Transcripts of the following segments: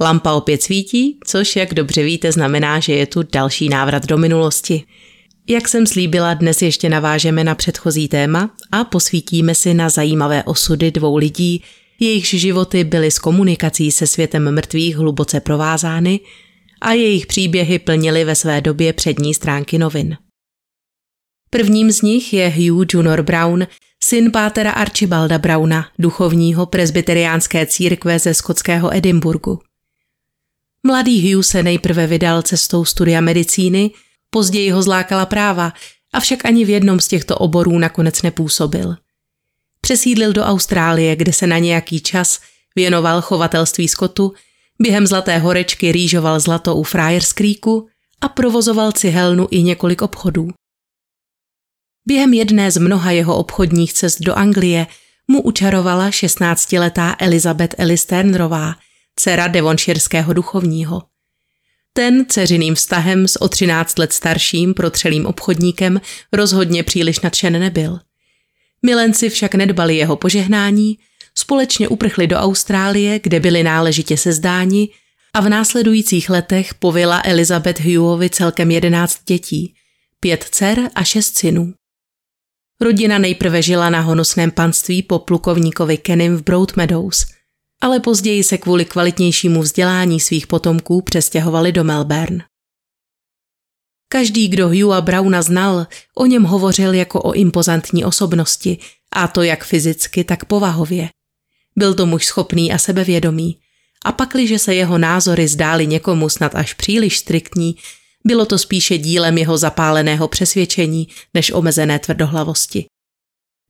lampa opět svítí, což, jak dobře víte, znamená, že je tu další návrat do minulosti. Jak jsem slíbila, dnes ještě navážeme na předchozí téma a posvítíme si na zajímavé osudy dvou lidí, jejichž životy byly s komunikací se světem mrtvých hluboce provázány a jejich příběhy plnily ve své době přední stránky novin. Prvním z nich je Hugh Junior Brown, syn pátera Archibalda Browna, duchovního presbyteriánské církve ze skotského Edinburgu. Mladý Hugh se nejprve vydal cestou studia medicíny, později ho zlákala práva, avšak ani v jednom z těchto oborů nakonec nepůsobil. Přesídlil do Austrálie, kde se na nějaký čas věnoval chovatelství skotu, během Zlaté horečky rýžoval zlato u Friars Creeku a provozoval cihelnu i několik obchodů. Během jedné z mnoha jeho obchodních cest do Anglie mu učarovala 16-letá Elizabeth Ellis Turnerová, dcera devonširského duchovního. Ten dceřiným vztahem s o 13 let starším protřelým obchodníkem rozhodně příliš nadšen nebyl. Milenci však nedbali jeho požehnání, společně uprchli do Austrálie, kde byli náležitě sezdáni a v následujících letech povila Elizabeth Hughovi celkem 11 dětí, pět dcer a šest synů. Rodina nejprve žila na honosném panství po plukovníkovi Kenym v Broadmeadows, ale později se kvůli kvalitnějšímu vzdělání svých potomků přestěhovali do Melbourne. Každý, kdo Hugha Browna znal, o něm hovořil jako o impozantní osobnosti, a to jak fyzicky, tak povahově. Byl to muž schopný a sebevědomý, a pakliže se jeho názory zdály někomu snad až příliš striktní, bylo to spíše dílem jeho zapáleného přesvědčení než omezené tvrdohlavosti.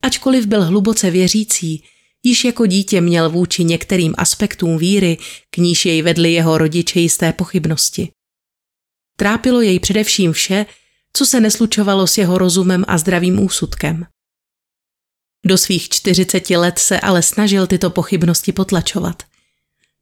Ačkoliv byl hluboce věřící, již jako dítě měl vůči některým aspektům víry, k níž jej vedli jeho rodiče jisté pochybnosti. Trápilo jej především vše, co se neslučovalo s jeho rozumem a zdravým úsudkem. Do svých 40 let se ale snažil tyto pochybnosti potlačovat.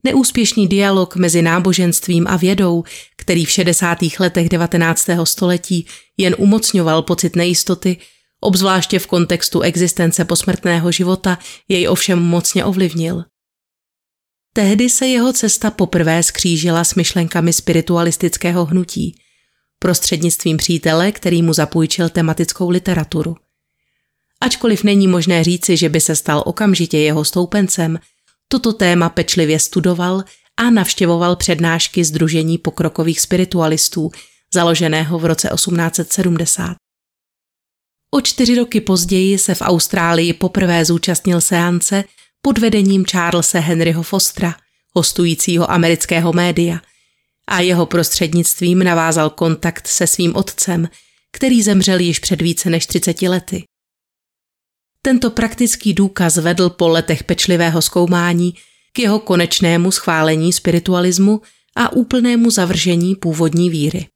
Neúspěšný dialog mezi náboženstvím a vědou, který v 60. letech 19. století jen umocňoval pocit nejistoty, obzvláště v kontextu existence posmrtného života, jej ovšem mocně ovlivnil. Tehdy se jeho cesta poprvé skřížila s myšlenkami spiritualistického hnutí, prostřednictvím přítele, který mu zapůjčil tematickou literaturu. Ačkoliv není možné říci, že by se stal okamžitě jeho stoupencem, toto téma pečlivě studoval a navštěvoval přednášky Združení pokrokových spiritualistů, založeného v roce 1870. O čtyři roky později se v Austrálii poprvé zúčastnil seance pod vedením Charlesa Henryho Fostra, hostujícího amerického média, a jeho prostřednictvím navázal kontakt se svým otcem, který zemřel již před více než 30 lety. Tento praktický důkaz vedl po letech pečlivého zkoumání k jeho konečnému schválení spiritualismu a úplnému zavržení původní víry.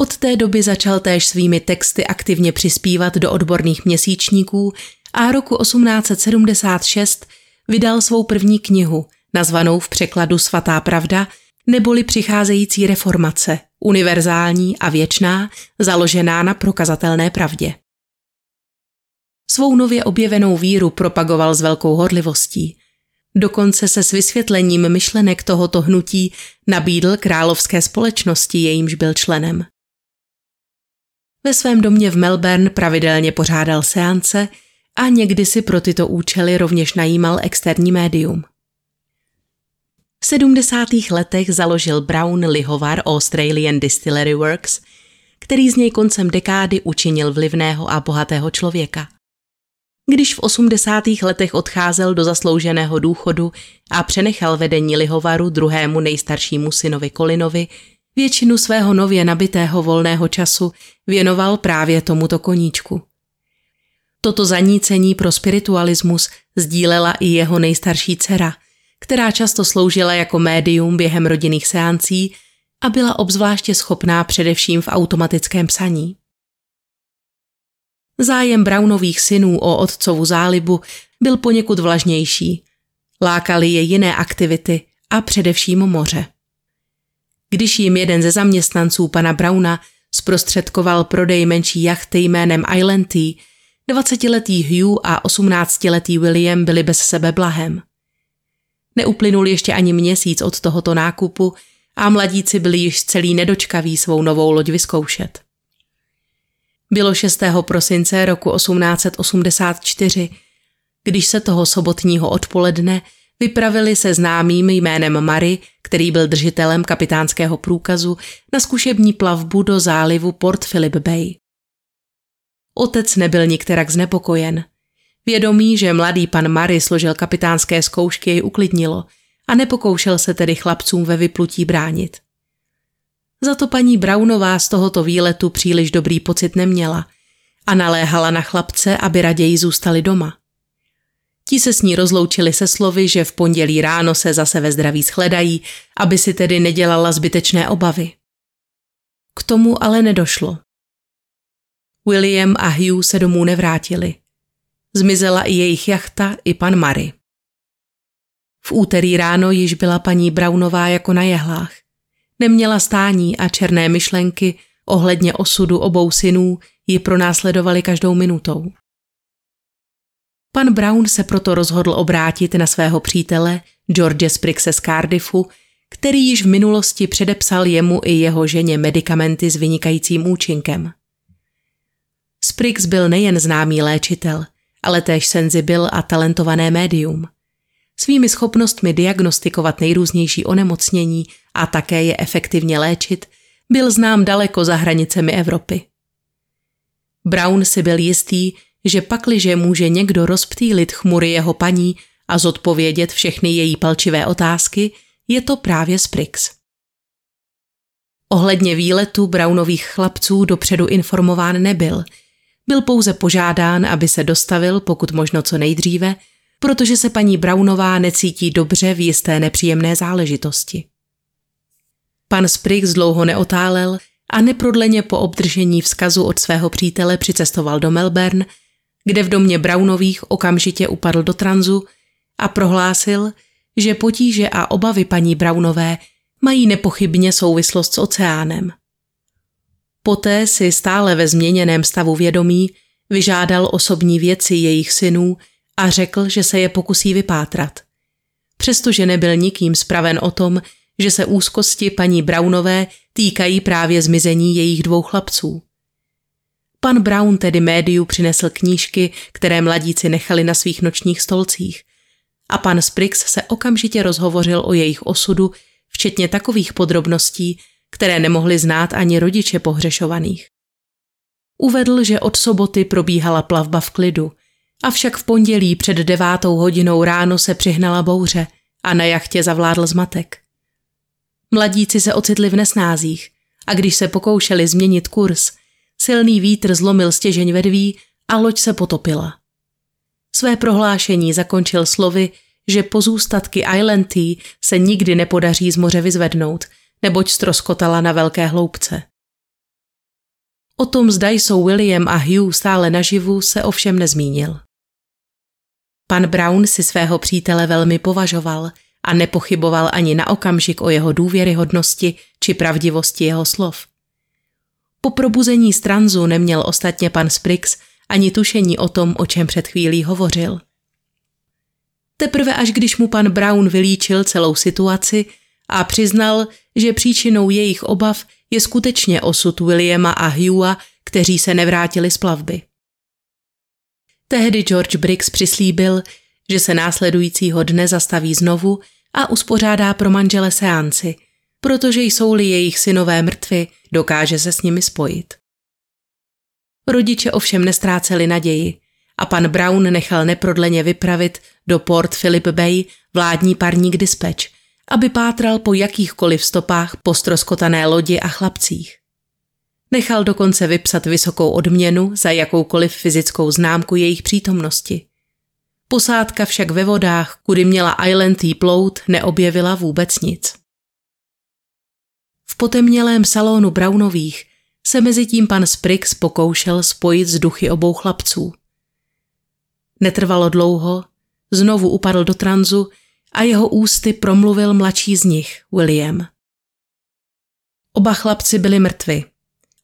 Od té doby začal též svými texty aktivně přispívat do odborných měsíčníků a roku 1876 vydal svou první knihu, nazvanou v překladu Svatá pravda, neboli přicházející reformace, univerzální a věčná, založená na prokazatelné pravdě. Svou nově objevenou víru propagoval s velkou horlivostí. Dokonce se s vysvětlením myšlenek tohoto hnutí nabídl královské společnosti, jejímž byl členem. Ve svém domě v Melbourne pravidelně pořádal seance a někdy si pro tyto účely rovněž najímal externí médium. V 70. letech založil Brown lihovar Australian Distillery Works, který z něj koncem dekády učinil vlivného a bohatého člověka. Když v 80. letech odcházel do zaslouženého důchodu a přenechal vedení lihovaru druhému nejstaršímu synovi Kolinovi, většinu svého nově nabitého volného času věnoval právě tomuto koníčku. Toto zanícení pro spiritualismus sdílela i jeho nejstarší dcera, která často sloužila jako médium během rodinných seancí a byla obzvláště schopná především v automatickém psaní. Zájem Brownových synů o otcovu zálibu byl poněkud vlažnější. Lákali je jiné aktivity a především moře. Když jim jeden ze zaměstnanců pana Browna zprostředkoval prodej menší jachty jménem Islandy, 20-letý Hugh a 18-letý William byli bez sebe blahem. Neuplynul ještě ani měsíc od tohoto nákupu a mladíci byli již celý nedočkaví svou novou loď vyzkoušet. Bylo 6. prosince roku 1884, když se toho sobotního odpoledne vypravili se známým jménem Mary, který byl držitelem kapitánského průkazu, na zkušební plavbu do zálivu Port Phillip Bay. Otec nebyl nikterak znepokojen. Vědomí, že mladý pan Mary složil kapitánské zkoušky, jej uklidnilo a nepokoušel se tedy chlapcům ve vyplutí bránit. Za to paní Brownová z tohoto výletu příliš dobrý pocit neměla a naléhala na chlapce, aby raději zůstali doma. Ti se s ní rozloučili se slovy, že v pondělí ráno se zase ve zdraví shledají, aby si tedy nedělala zbytečné obavy. K tomu ale nedošlo. William a Hugh se domů nevrátili. Zmizela i jejich jachta, i pan Mary. V úterý ráno již byla paní Brownová jako na jehlách. Neměla stání a černé myšlenky ohledně osudu obou synů ji pronásledovaly každou minutou. Pan Brown se proto rozhodl obrátit na svého přítele George Spriggse z Cardiffu, který již v minulosti předepsal jemu i jeho ženě medicamenty s vynikajícím účinkem. Spriggs byl nejen známý léčitel, ale též senzibil a talentované médium. Svými schopnostmi diagnostikovat nejrůznější onemocnění a také je efektivně léčit, byl znám daleko za hranicemi Evropy. Brown si byl jistý, že pakliže může někdo rozptýlit chmury jeho paní a zodpovědět všechny její palčivé otázky, je to právě Spriggs. Ohledně výletu Brownových chlapců dopředu informován nebyl. Byl pouze požádán, aby se dostavil pokud možno co nejdříve, protože se paní Brownová necítí dobře v jisté nepříjemné záležitosti. Pan Spriggs dlouho neotálel a neprodleně po obdržení vzkazu od svého přítele přicestoval do Melbourne, kde v domě Brownových okamžitě upadl do tranzu a prohlásil, že potíže a obavy paní Brownové mají nepochybně souvislost s oceánem. Poté si stále ve změněném stavu vědomí vyžádal osobní věci jejich synů a řekl, že se je pokusí vypátrat. Přestože nebyl nikým spraven o tom, že se úzkosti paní Brownové týkají právě zmizení jejich dvou chlapců. Pan Brown tedy médiu přinesl knížky, které mladíci nechali na svých nočních stolcích a pan Spriggs se okamžitě rozhovořil o jejich osudu, včetně takových podrobností, které nemohli znát ani rodiče pohřešovaných. Uvedl, že od soboty probíhala plavba v klidu, avšak v pondělí před devátou hodinou ráno se přihnala bouře a na jachtě zavládl zmatek. Mladíci se ocitli v nesnázích a když se pokoušeli změnit kurz, silný vítr zlomil stěžeň vedví a loď se potopila. Své prohlášení zakončil slovy, že pozůstatky Islandy se nikdy nepodaří z moře vyzvednout, neboť stroskotala na velké hloubce. O tom, zda jsou William a Hugh stále naživu, se ovšem nezmínil. Pan Brown si svého přítele velmi považoval a nepochyboval ani na okamžik o jeho důvěryhodnosti či pravdivosti jeho slov. Po probuzení z tranzu neměl ostatně pan Spriggs ani tušení o tom, o čem před chvílí hovořil. Teprve až když mu pan Brown vylíčil celou situaci a přiznal, že příčinou jejich obav je skutečně osud Williama a Hugha, kteří se nevrátili z plavby. Tehdy George Briggs přislíbil, že se následujícího dne zastaví znovu a uspořádá pro manžele seanci, protože jsou-li jejich synové mrtvy, dokáže se s nimi spojit. Rodiče ovšem nestráceli naději a pan Brown nechal neprodleně vypravit do Port Phillip Bay vládní parník dispatch, aby pátral po jakýchkoliv stopách postroskotané lodi a chlapcích. Nechal dokonce vypsat vysokou odměnu za jakoukoliv fyzickou známku jejich přítomnosti. Posádka však ve vodách, kudy měla Island plout, neobjevila vůbec nic. Potemnělém salonu Brownových se mezi tím pan Spriggs pokoušel spojit z duchy obou chlapců. Netrvalo dlouho, znovu upadl do tranzu a jeho ústy promluvil mladší z nich, William. Oba chlapci byli mrtvi.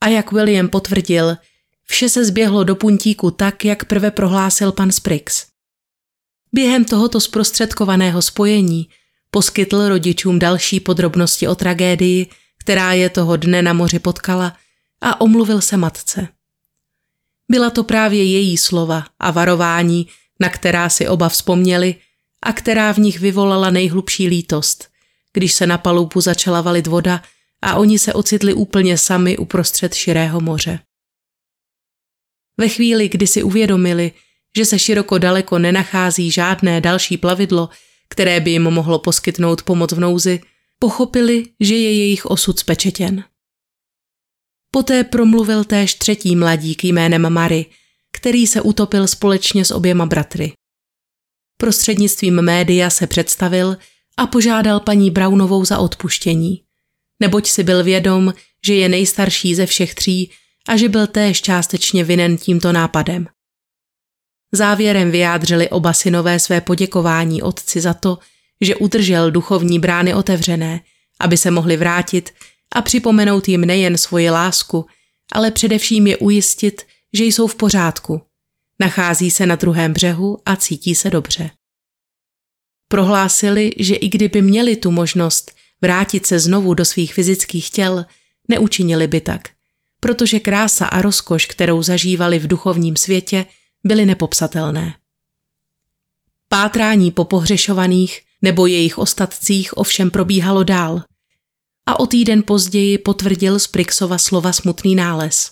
A jak William potvrdil, vše se zběhlo do puntíku tak, jak prve prohlásil pan Spriggs. Během tohoto zprostředkovaného spojení poskytl rodičům další podrobnosti o tragédii, která je toho dne na moři potkala a omluvil se matce. Byla to právě její slova a varování, na která si oba vzpomněli a která v nich vyvolala nejhlubší lítost, když se na palubu začala valit voda a oni se ocitli úplně sami uprostřed širého moře. Ve chvíli, kdy si uvědomili, že se široko daleko nenachází žádné další plavidlo, které by jim mohlo poskytnout pomoc v nouzi, pochopili, že je jejich osud spečetěn. Poté promluvil též třetí mladík jménem Mary, který se utopil společně s oběma bratry. Prostřednictvím média se představil a požádal paní Brownovou za odpuštění, neboť si byl vědom, že je nejstarší ze všech tří a že byl též částečně vinen tímto nápadem. Závěrem vyjádřili oba synové své poděkování otci za to, že udržel duchovní brány otevřené, aby se mohli vrátit a připomenout jim nejen svoji lásku, ale především je ujistit, že jsou v pořádku. Nachází se na druhém břehu a cítí se dobře. Prohlásili, že i kdyby měli tu možnost vrátit se znovu do svých fyzických těl, neučinili by tak, protože krása a rozkoš, kterou zažívali v duchovním světě, byly nepopsatelné. Pátrání po pohřešovaných nebo jejich ostatcích ovšem probíhalo dál a o týden později potvrdil z Prixova slova smutný nález.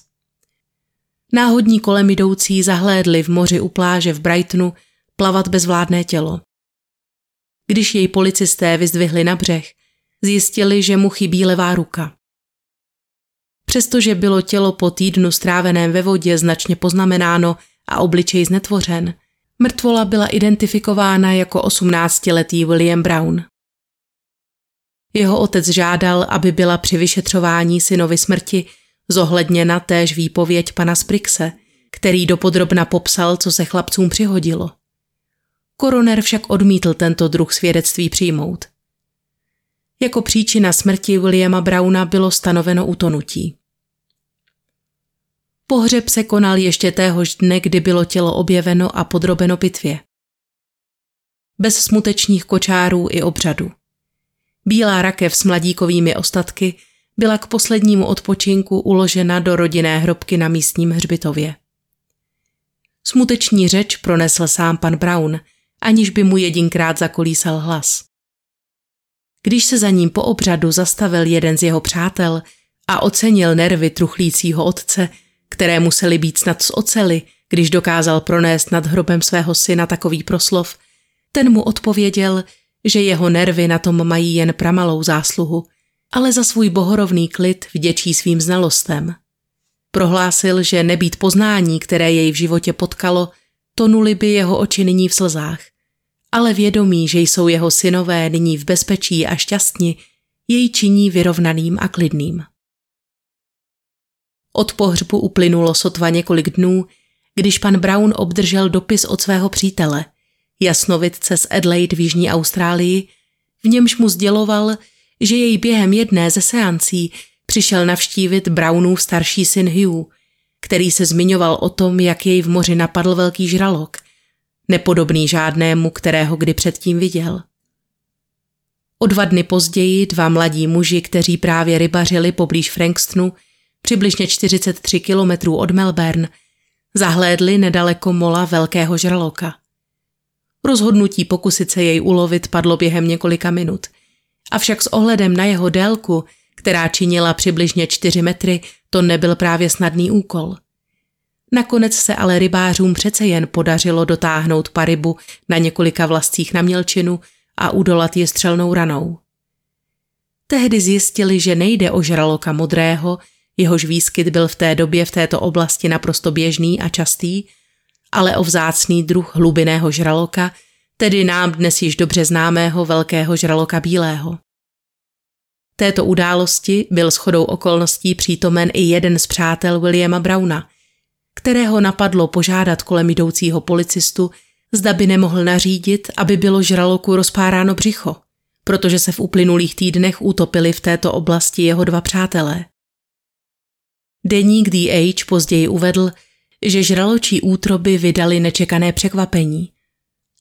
Náhodní kolem jdoucí zahlédli v moři u pláže v Brightonu plavat bezvládné tělo. Když jej policisté vyzdvihli na břeh, zjistili, že mu chybí levá ruka. Přestože bylo tělo po týdnu stráveném ve vodě značně poznamenáno a obličej znetvořen, mrtvola byla identifikována jako 18-letý William Brown. Jeho otec žádal, aby byla při vyšetřování synovi smrti zohledněna též výpověď pana Sprikse, který dopodrobna popsal, co se chlapcům přihodilo. Koroner však odmítl tento druh svědectví přijmout. Jako příčina smrti Williama Browna bylo stanoveno utonutí. Pohřeb se konal ještě téhož dne, kdy bylo tělo objeveno a podrobeno pitvě. Bez smutečních kočárů i obřadu. Bílá rakev s mladíkovými ostatky byla k poslednímu odpočinku uložena do rodinné hrobky na místním hřbitově. Smuteční řeč pronesl sám pan Brown, aniž by mu jedinkrát zakolísal hlas. Když se za ním po obřadu zastavil jeden z jeho přátel a ocenil nervy truchlícího otce, které musely být snad z ocely, když dokázal pronést nad hrobem svého syna takový proslov, ten mu odpověděl, že jeho nervy na tom mají jen pramalou zásluhu, ale za svůj bohorovný klid vděčí svým znalostem. Prohlásil, že nebýt poznání, které jej v životě potkalo, tonuli by jeho oči nyní v slzách. Ale vědomí, že jsou jeho synové nyní v bezpečí a šťastní, jej činí vyrovnaným a klidným. Od pohřbu uplynulo sotva několik dnů, když pan Brown obdržel dopis od svého přítele, jasnovidce z Adelaide v Jižní Austrálii, v němž mu sděloval, že jej během jedné ze seancí přišel navštívit Brownův starší syn Hugh, který se zmiňoval o tom, jak jej v moři napadl velký žralok, nepodobný žádnému, kterého kdy předtím viděl. O dva dny později dva mladí muži, kteří právě rybařili poblíž Frankstonu, přibližně 43 kilometrů od Melbourne, zahlédli nedaleko mola velkého žraloka. Rozhodnutí pokusit se jej ulovit padlo během několika minut, avšak s ohledem na jeho délku, která činila přibližně 4 metry, to nebyl právě snadný úkol. Nakonec se ale rybářům přece jen podařilo dotáhnout paribu na několika vlastcích na mělčinu a udolat je střelnou ranou. Tehdy zjistili, že nejde o žraloka modrého, jehož výskyt byl v té době v této oblasti naprosto běžný a častý, ale o vzácný druh hlubiného žraloka, tedy nám dnes již dobře známého velkého žraloka bílého. Této události byl shodou okolností přítomen i jeden z přátel Williama Browna, kterého napadlo požádat kolem jdoucího policistu, zda by nemohl nařídit, aby bylo žraloku rozpáráno břicho, protože se v uplynulých týdnech utopili v této oblasti jeho dva přátelé. Deník Age později uvedl, že žraločí útroby vydali nečekané překvapení.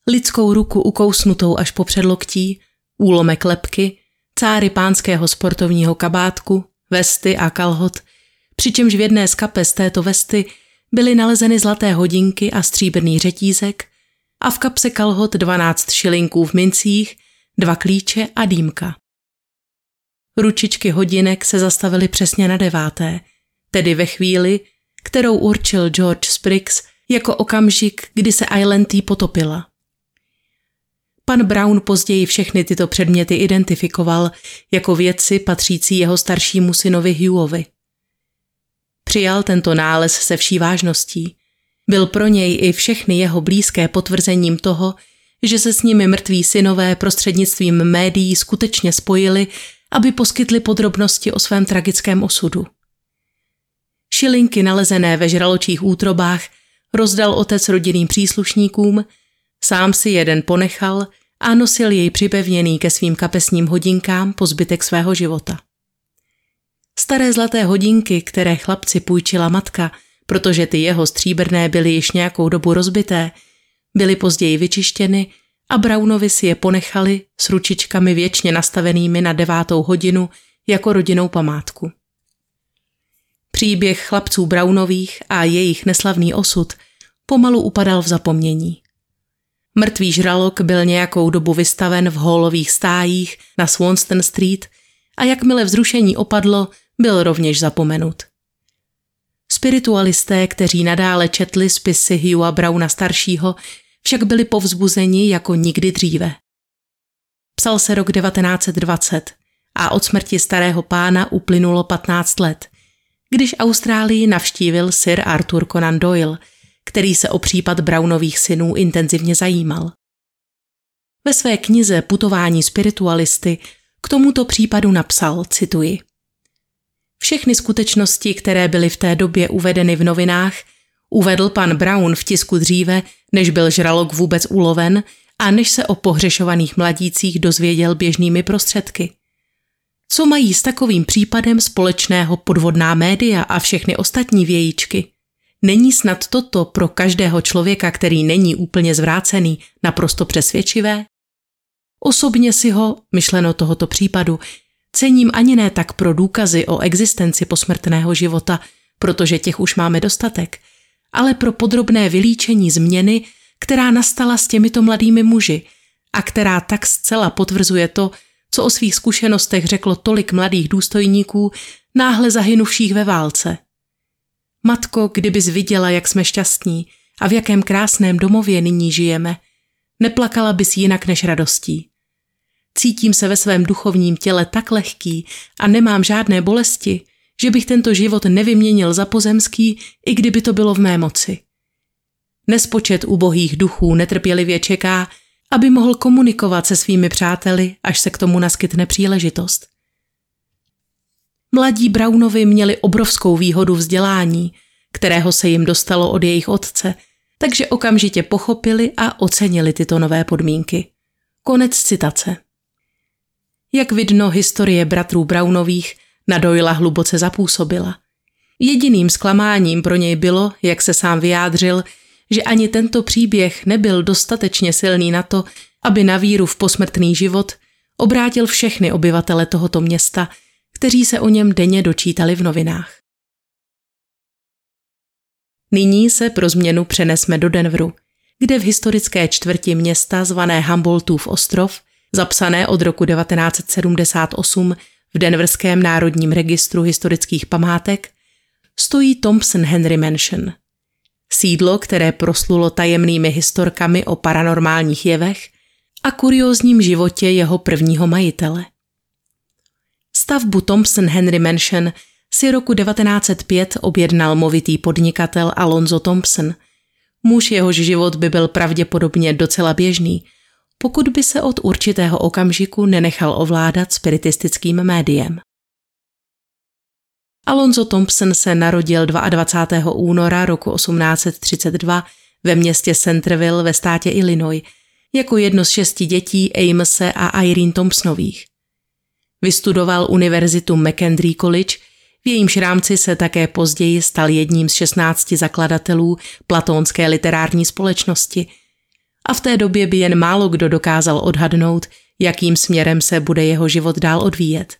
Lidskou ruku ukousnutou až po předloktí, úlomek lepky, cáry pánského sportovního kabátku, vesty a kalhot, přičemž v jedné z kapes této vesty byly nalezeny zlaté hodinky a stříbrný řetízek a v kapse kalhot 12 šilinků v mincích, dva klíče a dýmka. Ručičky hodinek se zastavily přesně na deváté, tedy ve chvíli, kterou určil George Spriggs jako okamžik, kdy se Island potopila. Pan Brown později všechny tyto předměty identifikoval jako věci patřící jeho staršímu synovi Hugovi. Přijal tento nález se vší vážností. Byl pro něj i všechny jeho blízké potvrzením toho, že se s nimi mrtví synové prostřednictvím médií skutečně spojili, aby poskytli podrobnosti o svém tragickém osudu. Šilinky nalezené ve žraločích útrobách rozdal otec rodinným příslušníkům, sám si jeden ponechal a nosil jej připevněný ke svým kapesním hodinkám po zbytek svého života. Staré zlaté hodinky, které chlapci půjčila matka, protože ty jeho stříbrné byly již nějakou dobu rozbité, byly později vyčištěny a Brownovi si je ponechali s ručičkami věčně nastavenými na devátou hodinu jako rodinou památku. Příběh chlapců Brownových a jejich neslavný osud pomalu upadal v zapomnění. Mrtvý žralok byl nějakou dobu vystaven v holových stájích na Swanston Street a jakmile vzrušení opadlo, byl rovněž zapomenut. Spiritualisté, kteří nadále četli spisy Hugha Browna staršího, však byli povzbuzeni jako nikdy dříve. Psal se rok 1920 a od smrti starého pána uplynulo 15 let, když Austrálii navštívil Sir Arthur Conan Doyle – který se o případ Brownových synů intenzivně zajímal. Ve své knize Putování spiritualisty k tomuto případu napsal, cituji, Všechny skutečnosti, které byly v té době uvedeny v novinách, uvedl pan Brown v tisku dříve, než byl žralok vůbec uloven a než se o pohřešovaných mladících dozvěděl běžnými prostředky. Co mají s takovým případem společného podvodná média a všechny ostatní vějíčky? Není snad toto pro každého člověka, který není úplně zvrácený, naprosto přesvědčivé? Osobně si ho, myšleno tohoto případu, cením ani ne tak pro důkazy o existenci posmrtného života, protože těch už máme dostatek, ale pro podrobné vylíčení změny, která nastala s těmito mladými muži a která tak zcela potvrzuje to, co o svých zkušenostech řeklo tolik mladých důstojníků, náhle zahynuvších ve válce – Matko, kdybys viděla, jak jsme šťastní a v jakém krásném domově nyní žijeme, neplakala bys jinak než radostí. Cítím se ve svém duchovním těle tak lehký a nemám žádné bolesti, že bych tento život nevyměnil za pozemský, i kdyby to bylo v mé moci. Nespočet ubohých duchů netrpělivě čeká, aby mohl komunikovat se svými přáteli, až se k tomu naskytne příležitost. Mladí Brownovi měli obrovskou výhodu vzdělání, kterého se jim dostalo od jejich otce, takže okamžitě pochopili a ocenili tyto nové podmínky. Konec citace. Jak vidno, historie bratrů Brownových na Doyla hluboce zapůsobila. Jediným zklamáním pro něj bylo, jak se sám vyjádřil, že ani tento příběh nebyl dostatečně silný na to, aby na víru v posmrtný život obrátil všechny obyvatele tohoto města – kteří se o něm denně dočítali v novinách. Nyní se pro změnu přenesme do Denveru, kde v historické čtvrti města zvané Humboldtův ostrov, zapsané od roku 1978 v Denverském národním registru historických památek, stojí Thompson Henry Mansion. Sídlo, které proslulo tajemnými historkami o paranormálních jevech a kuriózním životě jeho prvního majitele – Stavbu Thompson Henry Mansion si roku 1905 objednal movitý podnikatel Alonzo Thompson. Muž jehož život by byl pravděpodobně docela běžný, pokud by se od určitého okamžiku nenechal ovládat spiritistickým médiem. Alonzo Thompson se narodil 22. února roku 1832 ve městě Centerville ve státě Illinois jako jedno z šesti dětí Amose a Irene Thompsonových. Vystudoval univerzitu McKendree College, v jejímž rámci se také později stal jedním z 16 zakladatelů platónské literární společnosti a v té době by jen málo kdo dokázal odhadnout, jakým směrem se bude jeho život dál odvíjet.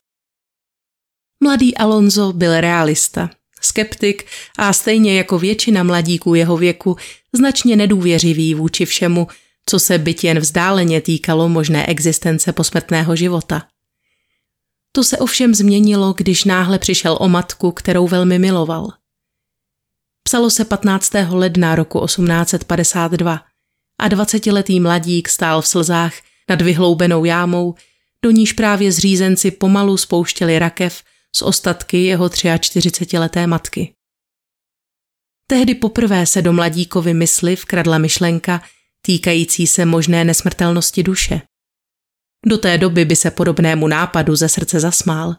Mladý Alonso byl realista, skeptik a stejně jako většina mladíků jeho věku značně nedůvěřivý vůči všemu, co se byt jen vzdáleně týkalo možné existence posmrtného života. To se ovšem změnilo, když náhle přišel o matku, kterou velmi miloval. Psalo se 15. ledna roku 1852 a 20-letý mladík stál v slzách nad vyhloubenou jámou, do níž právě zřízenci pomalu spouštěli rakev z ostatky jeho 43-leté matky. Tehdy poprvé se do mladíkovi mysli vkradla myšlenka týkající se možné nesmrtelnosti duše. Do té doby by se podobnému nápadu ze srdce zasmál,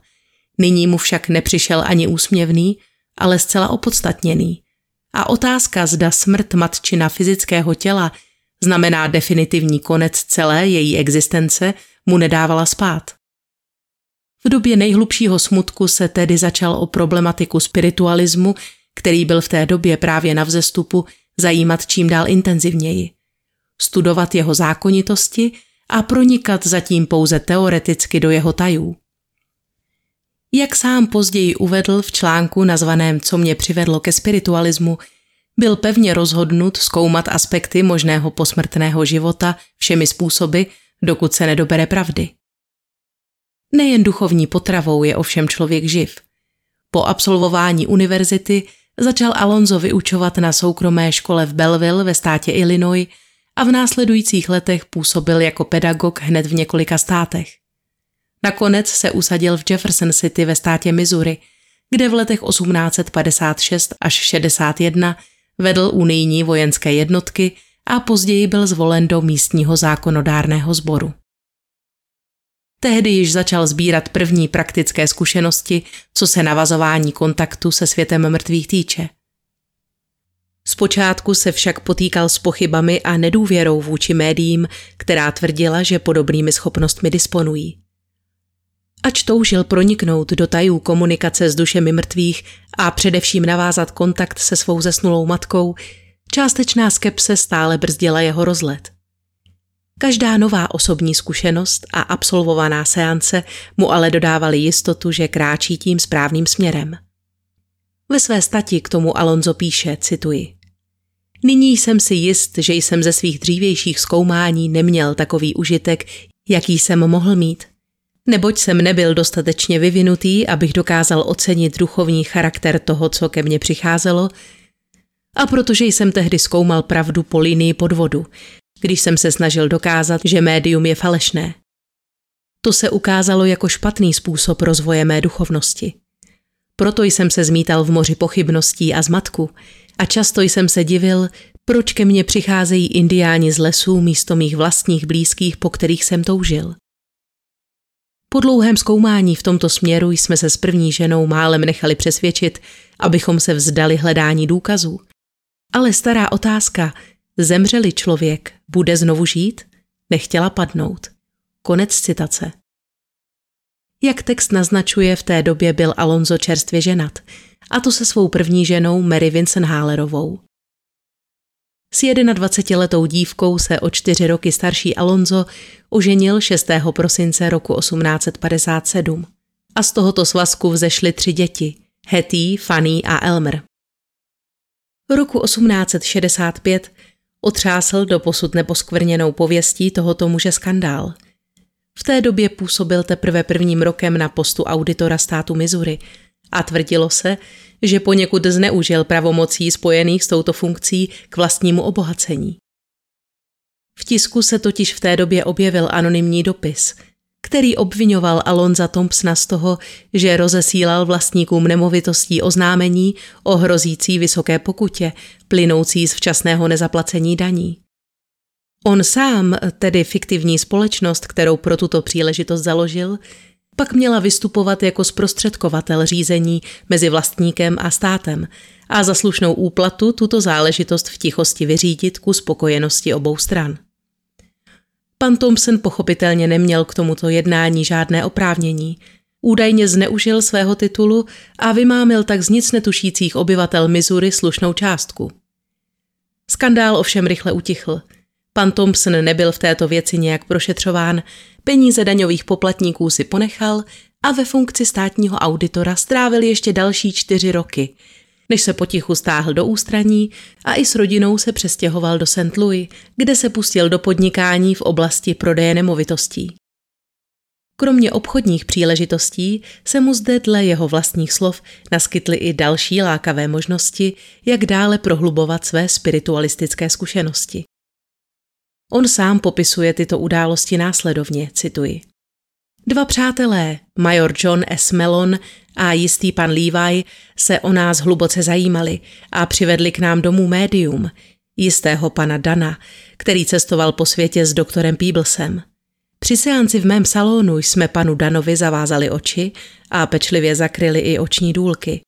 nyní mu však nepřišel ani úsměvný, ale zcela opodstatněný. A otázka, zda smrt matčina fyzického těla znamená definitivní konec celé její existence, mu nedávala spát. V době nejhlubšího smutku se tedy začal o problematiku spiritualismu, který byl v té době právě na vzestupu, zajímat čím dál intenzivněji. Studovat jeho zákonitosti a pronikat zatím pouze teoreticky do jeho tajů. Jak sám později uvedl v článku nazvaném Co mě přivedlo ke spiritualismu, byl pevně rozhodnut zkoumat aspekty možného posmrtného života všemi způsoby, dokud se nedobere pravdy. Nejen duchovní potravou je ovšem člověk živ. Po absolvování univerzity začal Alonso vyučovat na soukromé škole v Belleville ve státě Illinois a v následujících letech působil jako pedagog hned v několika státech. Nakonec se usadil v Jefferson City ve státě Missouri, kde v letech 1856 až 61 vedl unijní vojenské jednotky a později byl zvolen do místního zákonodárného sboru. Tehdy již začal sbírat první praktické zkušenosti, co se navazování kontaktu se světem mrtvých týče. Zpočátku se však potýkal s pochybami a nedůvěrou vůči médiím, která tvrdila, že podobnými schopnostmi disponují. Ač toužil proniknout do tajů komunikace s dušemi mrtvých a především navázat kontakt se svou zesnulou matkou, částečná skepse stále brzdila jeho rozlet. Každá nová osobní zkušenost a absolvovaná seance mu ale dodávaly jistotu, že kráčí tím správným směrem. Ve své stati k tomu Alonso píše, cituji. Nyní jsem si jist, že jsem ze svých dřívějších zkoumání neměl takový užitek, jaký jsem mohl mít. Neboť jsem nebyl dostatečně vyvinutý, abych dokázal ocenit duchovní charakter toho, co ke mně přicházelo, a protože jsem tehdy zkoumal pravdu po linii podvodu, když jsem se snažil dokázat, že médium je falešné. To se ukázalo jako špatný způsob rozvoje mé duchovnosti. Proto jsem se zmítal v moři pochybností a zmatku a často jsem se divil, proč ke mně přicházejí indiáni z lesů místo mých vlastních blízkých, po kterých jsem toužil. Po dlouhém zkoumání v tomto směru jsme se s první ženou málem nechali přesvědčit, abychom se vzdali hledání důkazů. Ale stará otázka, zemřeli člověk, bude znovu žít? Nechtěla padnout. Konec citace. Jak text naznačuje, v té době byl Alonso čerstvě ženat, a to se svou první ženou Mary Winsenhálerovou. S 21-letou dívkou se o čtyři roky starší Alonso oženil 6. prosince roku 1857 a z tohoto svazku vzešly tři děti – Hetty, Fanny a Elmer. Roku 1865 otřásl do posud neposkvrněnou pověstí tohoto muže skandál – v té době působil teprve prvním rokem na postu auditora státu Missouri a tvrdilo se, že poněkud zneužil pravomocí spojených s touto funkcí k vlastnímu obohacení. V tisku se totiž v té době objevil anonymní dopis, který obvinoval Alonza Thompsona z toho, že rozesílal vlastníkům nemovitostí oznámení o hrozící vysoké pokutě, plynoucí z včasného nezaplacení daní. On sám, tedy fiktivní společnost, kterou pro tuto příležitost založil, pak měla vystupovat jako zprostředkovatel řízení mezi vlastníkem a státem a za slušnou úplatu tuto záležitost v tichosti vyřídit ku spokojenosti obou stran. Pan Thompson pochopitelně neměl k tomuto jednání žádné oprávnění. Údajně zneužil svého titulu a vymámil tak z nic netušících obyvatel Missouri slušnou částku. Skandál ovšem rychle utichl. Pan Thompson nebyl v této věci nějak prošetřován, peníze daňových poplatníků si ponechal a ve funkci státního auditora strávil ještě další čtyři roky – než se potichu stáhl do ústraní a i s rodinou se přestěhoval do St. Louis, kde se pustil do podnikání v oblasti prodeje nemovitostí. Kromě obchodních příležitostí se mu zde dle jeho vlastních slov naskytly i další lákavé možnosti, jak dále prohlubovat své spiritualistické zkušenosti. On sám popisuje tyto události následovně, cituji. Dva přátelé, major John S. Mellon a jistý pan Levi, se o nás hluboce zajímali a přivedli k nám domů médium, jistého pana Dana, který cestoval po světě s doktorem Peeblesem. Při seanci v mém salonu jsme panu Danovi zavázali oči a pečlivě zakryli i oční důlky.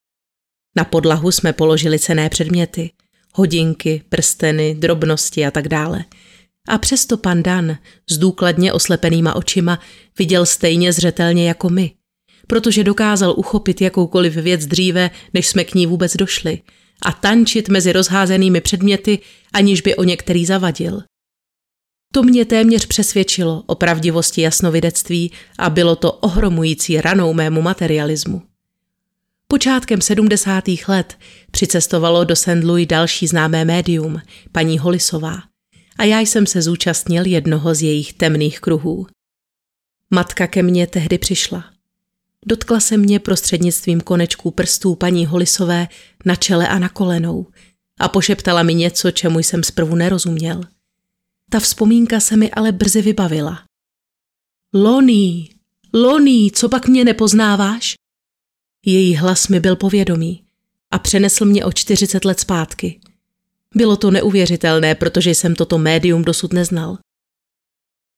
Na podlahu jsme položili cené předměty, hodinky, prsteny, drobnosti a tak dále – a přesto pan Dan s důkladně oslepenýma očima viděl stejně zřetelně jako my, protože dokázal uchopit jakoukoliv věc dříve, než jsme k ní vůbec došli a tančit mezi rozházenými předměty, aniž by o některý zavadil. To mě téměř přesvědčilo o pravdivosti jasnovidectví a bylo to ohromující ranou mému materialismu. Počátkem 70. let přicestovalo do St. Louis další známé médium, paní Holisová a já jsem se zúčastnil jednoho z jejich temných kruhů. Matka ke mně tehdy přišla. Dotkla se mě prostřednictvím konečků prstů paní Holisové na čele a na kolenou a pošeptala mi něco, čemu jsem zprvu nerozuměl. Ta vzpomínka se mi ale brzy vybavila. Loní, Loní, co pak mě nepoznáváš? Její hlas mi byl povědomý a přenesl mě o 40 let zpátky. Bylo to neuvěřitelné, protože jsem toto médium dosud neznal.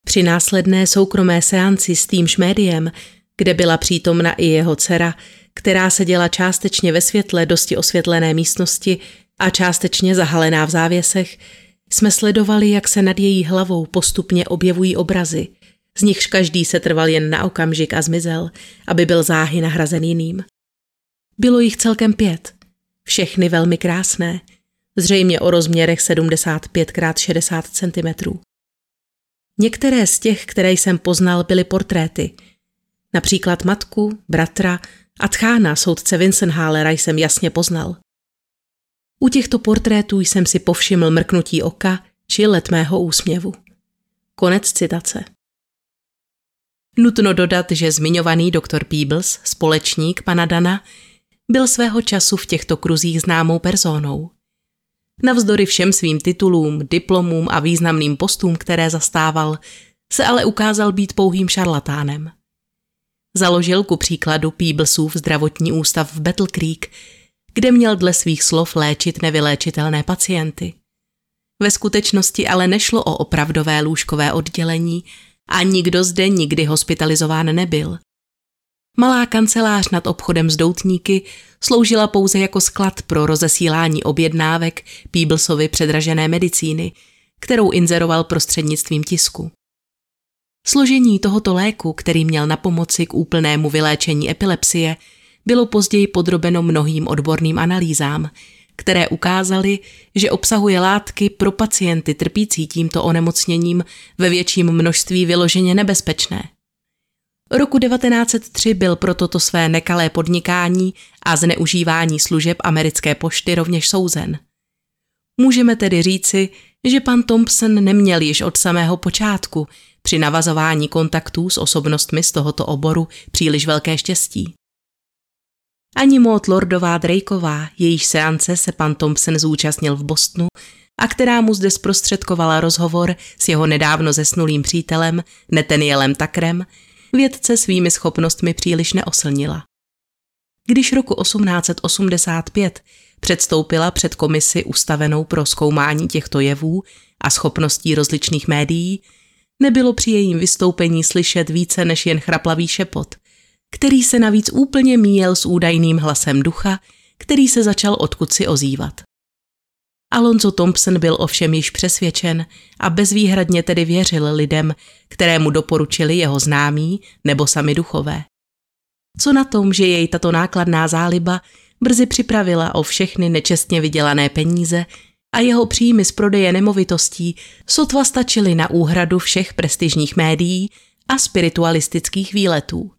Při následné soukromé seanci s týmž médiem, kde byla přítomna i jeho dcera, která seděla částečně ve světle dosti osvětlené místnosti a částečně zahalená v závěsech, jsme sledovali, jak se nad její hlavou postupně objevují obrazy, z nichž každý se trval jen na okamžik a zmizel, aby byl záhy nahrazen jiným. Bylo jich celkem pět, všechny velmi krásné – zřejmě o rozměrech 75 x 60 cm. Některé z těch, které jsem poznal, byly portréty. Například matku, bratra a tchána soudce Vincenhallera jsem jasně poznal. U těchto portrétů jsem si povšiml mrknutí oka či let mého úsměvu. Konec citace. Nutno dodat, že zmiňovaný doktor Peebles, společník pana Dana, byl svého času v těchto kruzích známou personou. Navzdory všem svým titulům, diplomům a významným postům, které zastával, se ale ukázal být pouhým šarlatánem. Založil ku příkladu Peeblesův zdravotní ústav v Battle Creek, kde měl dle svých slov léčit nevyléčitelné pacienty. Ve skutečnosti ale nešlo o opravdové lůžkové oddělení a nikdo zde nikdy hospitalizován nebyl – Malá kancelář nad obchodem s doutníky sloužila pouze jako sklad pro rozesílání objednávek Peeblesovi předražené medicíny, kterou inzeroval prostřednictvím tisku. Složení tohoto léku, který měl na pomoci k úplnému vyléčení epilepsie, bylo později podrobeno mnohým odborným analýzám, které ukázaly, že obsahuje látky pro pacienty trpící tímto onemocněním ve větším množství vyloženě nebezpečné. Roku 1903 byl pro toto své nekalé podnikání a zneužívání služeb americké pošty rovněž souzen. Můžeme tedy říci, že pan Thompson neměl již od samého počátku při navazování kontaktů s osobnostmi z tohoto oboru příliš velké štěstí. Ani Maud Lordová Drakeová, jejíž seance se pan Thompson zúčastnil v Bostonu a která mu zde zprostředkovala rozhovor s jeho nedávno zesnulým přítelem Netanielem Takrem, vědce svými schopnostmi příliš neoslnila. Když roku 1885 předstoupila před komisi ustavenou pro zkoumání těchto jevů a schopností rozličných médií, nebylo při jejím vystoupení slyšet více než jen chraplavý šepot, který se navíc úplně míjel s údajným hlasem ducha, který se začal odkud si ozývat. Alonso Thompson byl ovšem již přesvědčen a bezvýhradně tedy věřil lidem, kterému doporučili jeho známí nebo sami duchové. Co na tom, že jej tato nákladná záliba brzy připravila o všechny nečestně vydělané peníze a jeho příjmy z prodeje nemovitostí sotva stačily na úhradu všech prestižních médií a spiritualistických výletů.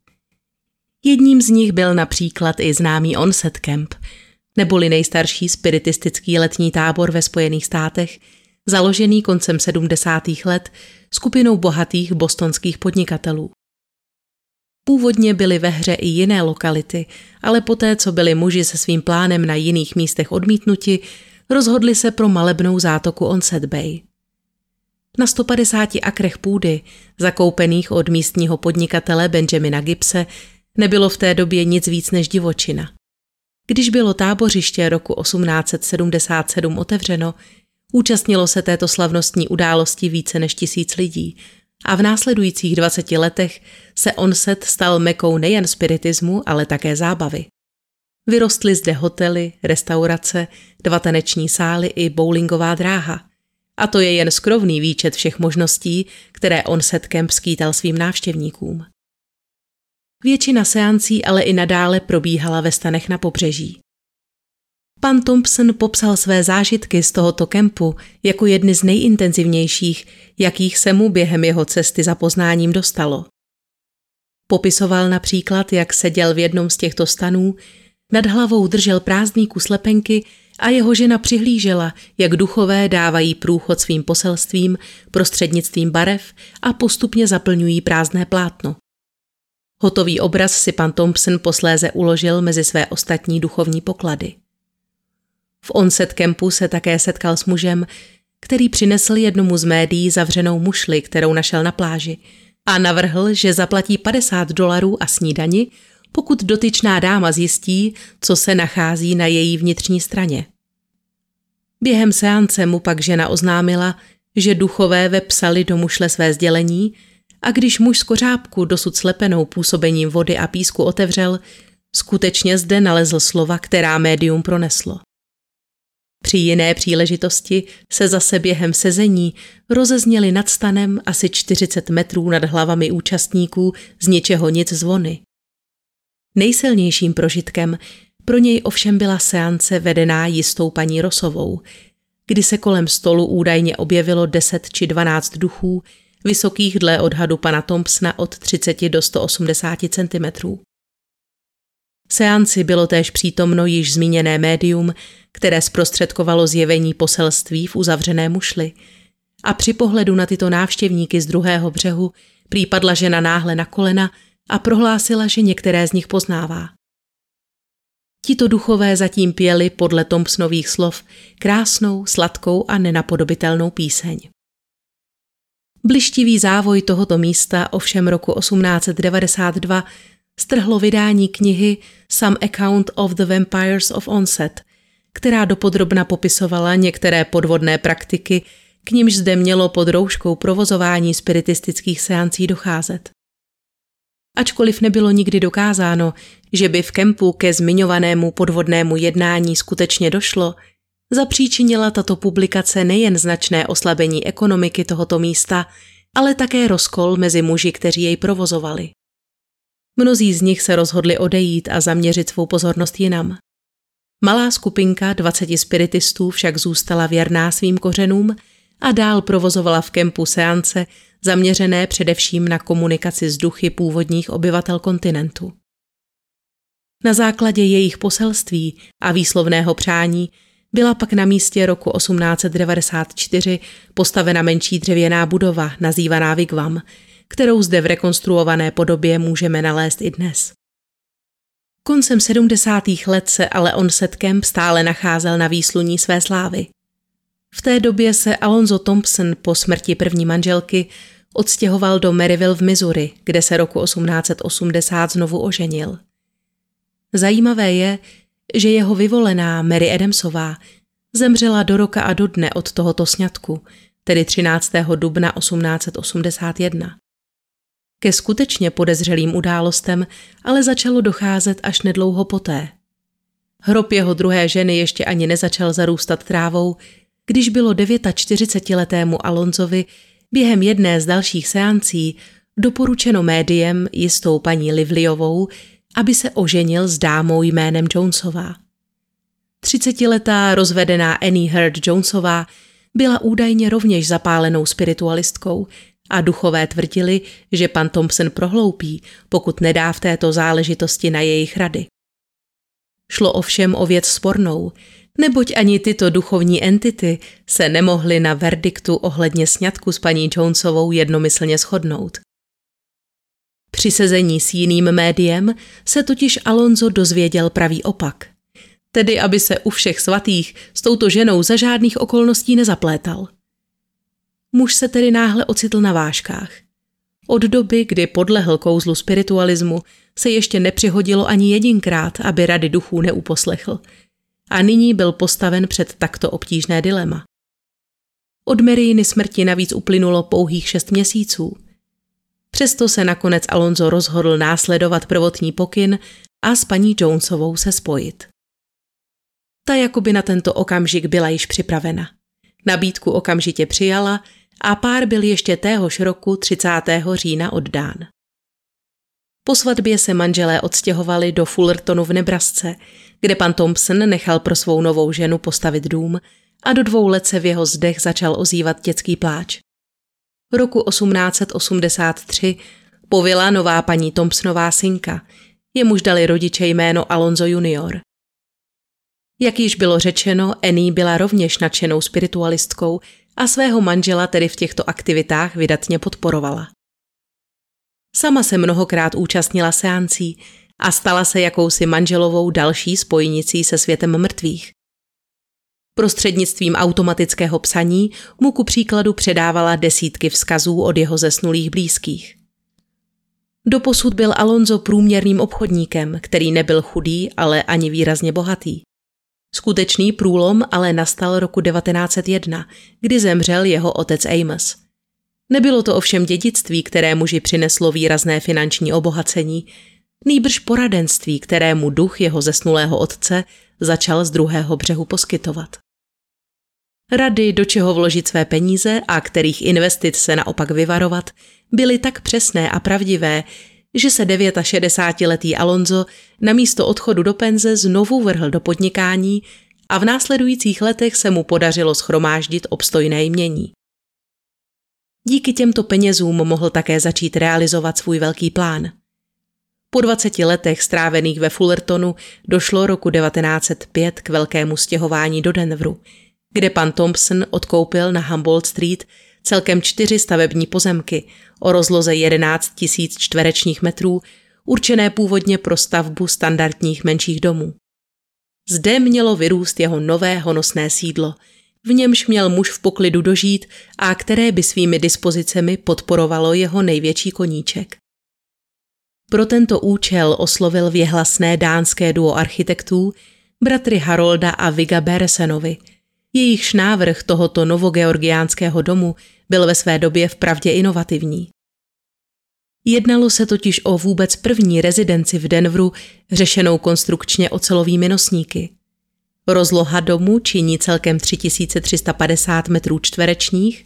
Jedním z nich byl například i známý Onset Camp, neboli nejstarší spiritistický letní tábor ve Spojených státech, založený koncem 70. let skupinou bohatých bostonských podnikatelů. Původně byly ve hře i jiné lokality, ale poté, co byli muži se svým plánem na jiných místech odmítnuti, rozhodli se pro malebnou zátoku Onset Bay. Na 150 akrech půdy, zakoupených od místního podnikatele Benjamina Gibse, nebylo v té době nic víc než divočina. Když bylo tábořiště roku 1877 otevřeno, účastnilo se této slavnostní události více než tisíc lidí a v následujících 20 letech se Onset stal mekou nejen spiritismu, ale také zábavy. Vyrostly zde hotely, restaurace, dva taneční sály i bowlingová dráha. A to je jen skrovný výčet všech možností, které on setkem skýtal svým návštěvníkům. Většina seancí ale i nadále probíhala ve stanech na pobřeží. Pan Thompson popsal své zážitky z tohoto kempu jako jedny z nejintenzivnějších, jakých se mu během jeho cesty za poznáním dostalo. Popisoval například, jak seděl v jednom z těchto stanů, nad hlavou držel prázdný kus lepenky a jeho žena přihlížela, jak duchové dávají průchod svým poselstvím prostřednictvím barev a postupně zaplňují prázdné plátno. Hotový obraz si pan Thompson posléze uložil mezi své ostatní duchovní poklady. V Onset Campu se také setkal s mužem, který přinesl jednomu z médií zavřenou mušli, kterou našel na pláži a navrhl, že zaplatí 50 dolarů a snídani, pokud dotyčná dáma zjistí, co se nachází na její vnitřní straně. Během seance mu pak žena oznámila, že duchové vepsali do mušle své sdělení a když muž z kořápku dosud slepenou působením vody a písku otevřel, skutečně zde nalezl slova, která médium proneslo. Při jiné příležitosti se zase během sezení rozezněly nad stanem asi 40 metrů nad hlavami účastníků z ničeho nic zvony. Nejsilnějším prožitkem pro něj ovšem byla seance vedená jistou paní Rosovou, kdy se kolem stolu údajně objevilo 10 či 12 duchů, vysokých dle odhadu pana Thompsona od 30 do 180 cm. Seanci bylo též přítomno již zmíněné médium, které zprostředkovalo zjevení poselství v uzavřené mušli. A při pohledu na tyto návštěvníky z druhého břehu případla žena náhle na kolena a prohlásila, že některé z nich poznává. Tito duchové zatím pěli podle Thompsonových slov krásnou, sladkou a nenapodobitelnou píseň. Blištivý závoj tohoto místa ovšem roku 1892 strhlo vydání knihy Some Account of the Vampires of Onset, která dopodrobna popisovala některé podvodné praktiky, k nímž zde mělo pod rouškou provozování spiritistických seancí docházet. Ačkoliv nebylo nikdy dokázáno, že by v kempu ke zmiňovanému podvodnému jednání skutečně došlo, zapříčinila tato publikace nejen značné oslabení ekonomiky tohoto místa, ale také rozkol mezi muži, kteří jej provozovali. Mnozí z nich se rozhodli odejít a zaměřit svou pozornost jinam. Malá skupinka 20 spiritistů však zůstala věrná svým kořenům a dál provozovala v kempu seance zaměřené především na komunikaci s duchy původních obyvatel kontinentu. Na základě jejich poselství a výslovného přání byla pak na místě roku 1894 postavena menší dřevěná budova nazývaná Vigvam, kterou zde v rekonstruované podobě můžeme nalézt i dnes. Koncem 70. let se ale Onset Camp stále nacházel na výsluní své slávy. V té době se Alonzo Thompson po smrti první manželky odstěhoval do Maryville v Missouri, kde se roku 1880 znovu oženil. Zajímavé je, že jeho vyvolená Mary Adamsová zemřela do roka a do dne od tohoto sňatku, tedy 13. dubna 1881. Ke skutečně podezřelým událostem ale začalo docházet až nedlouho poté. Hrob jeho druhé ženy ještě ani nezačal zarůstat trávou, když bylo 49-letému Alonzovi během jedné z dalších seancí doporučeno médiem jistou paní Livliovou, aby se oženil s dámou jménem Jonesová. Třicetiletá rozvedená Annie Heard Jonesová byla údajně rovněž zapálenou spiritualistkou a duchové tvrdili, že pan Thompson prohloupí, pokud nedá v této záležitosti na jejich rady. Šlo ovšem o věc spornou, neboť ani tyto duchovní entity se nemohly na verdiktu ohledně sňatku s paní Jonesovou jednomyslně shodnout. Při sezení s jiným médiem se totiž Alonso dozvěděl pravý opak. Tedy, aby se u všech svatých s touto ženou za žádných okolností nezaplétal. Muž se tedy náhle ocitl na vážkách. Od doby, kdy podlehl kouzlu spiritualismu, se ještě nepřihodilo ani jedinkrát, aby rady duchů neuposlechl. A nyní byl postaven před takto obtížné dilema. Od Merijiny smrti navíc uplynulo pouhých šest měsíců. Přesto se nakonec Alonso rozhodl následovat prvotní pokyn a s paní Jonesovou se spojit. Ta jakoby na tento okamžik byla již připravena. Nabídku okamžitě přijala a pár byl ještě téhož roku 30. října oddán. Po svatbě se manželé odstěhovali do Fullertonu v Nebrasce, kde pan Thompson nechal pro svou novou ženu postavit dům a do dvou let se v jeho zdech začal ozývat dětský pláč. Roku 1883 povila nová paní Thompsonová synka, jemuž dali rodiče jméno Alonso junior. Jak již bylo řečeno, Annie byla rovněž nadšenou spiritualistkou a svého manžela tedy v těchto aktivitách vydatně podporovala. Sama se mnohokrát účastnila seancí a stala se jakousi manželovou další spojnicí se světem mrtvých. Prostřednictvím automatického psaní mu ku příkladu předávala desítky vzkazů od jeho zesnulých blízkých. Doposud byl Alonso průměrným obchodníkem, který nebyl chudý, ale ani výrazně bohatý. Skutečný průlom ale nastal roku 1901, kdy zemřel jeho otec Amos. Nebylo to ovšem dědictví, které muži přineslo výrazné finanční obohacení, nýbrž poradenství, kterému duch jeho zesnulého otce začal z druhého břehu poskytovat. Rady, do čeho vložit své peníze a kterých investic se naopak vyvarovat, byly tak přesné a pravdivé, že se 69-letý Alonso na místo odchodu do penze znovu vrhl do podnikání a v následujících letech se mu podařilo schromáždit obstojné jmění. Díky těmto penězům mohl také začít realizovat svůj velký plán. Po 20 letech strávených ve Fullertonu došlo roku 1905 k velkému stěhování do Denveru, kde pan Thompson odkoupil na Humboldt Street celkem čtyři stavební pozemky o rozloze 11 000 čtverečních metrů, určené původně pro stavbu standardních menších domů. Zde mělo vyrůst jeho nové honosné sídlo, v němž měl muž v poklidu dožít a které by svými dispozicemi podporovalo jeho největší koníček. Pro tento účel oslovil věhlasné dánské duo architektů, bratry Harolda a Viga Beresenovi – Jejichž návrh tohoto novogeorgiánského domu byl ve své době vpravdě inovativní. Jednalo se totiž o vůbec první rezidenci v Denveru řešenou konstrukčně ocelovými nosníky. Rozloha domu činí celkem 3350 metrů čtverečních,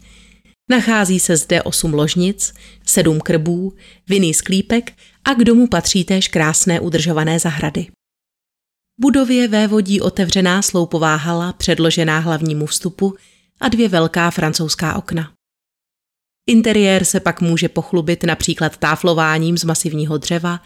nachází se zde 8 ložnic, 7 krbů, vinný sklípek a k domu patří též krásné udržované zahrady. Budově vévodí otevřená sloupová hala předložená hlavnímu vstupu a dvě velká francouzská okna. Interiér se pak může pochlubit například táflováním z masivního dřeva,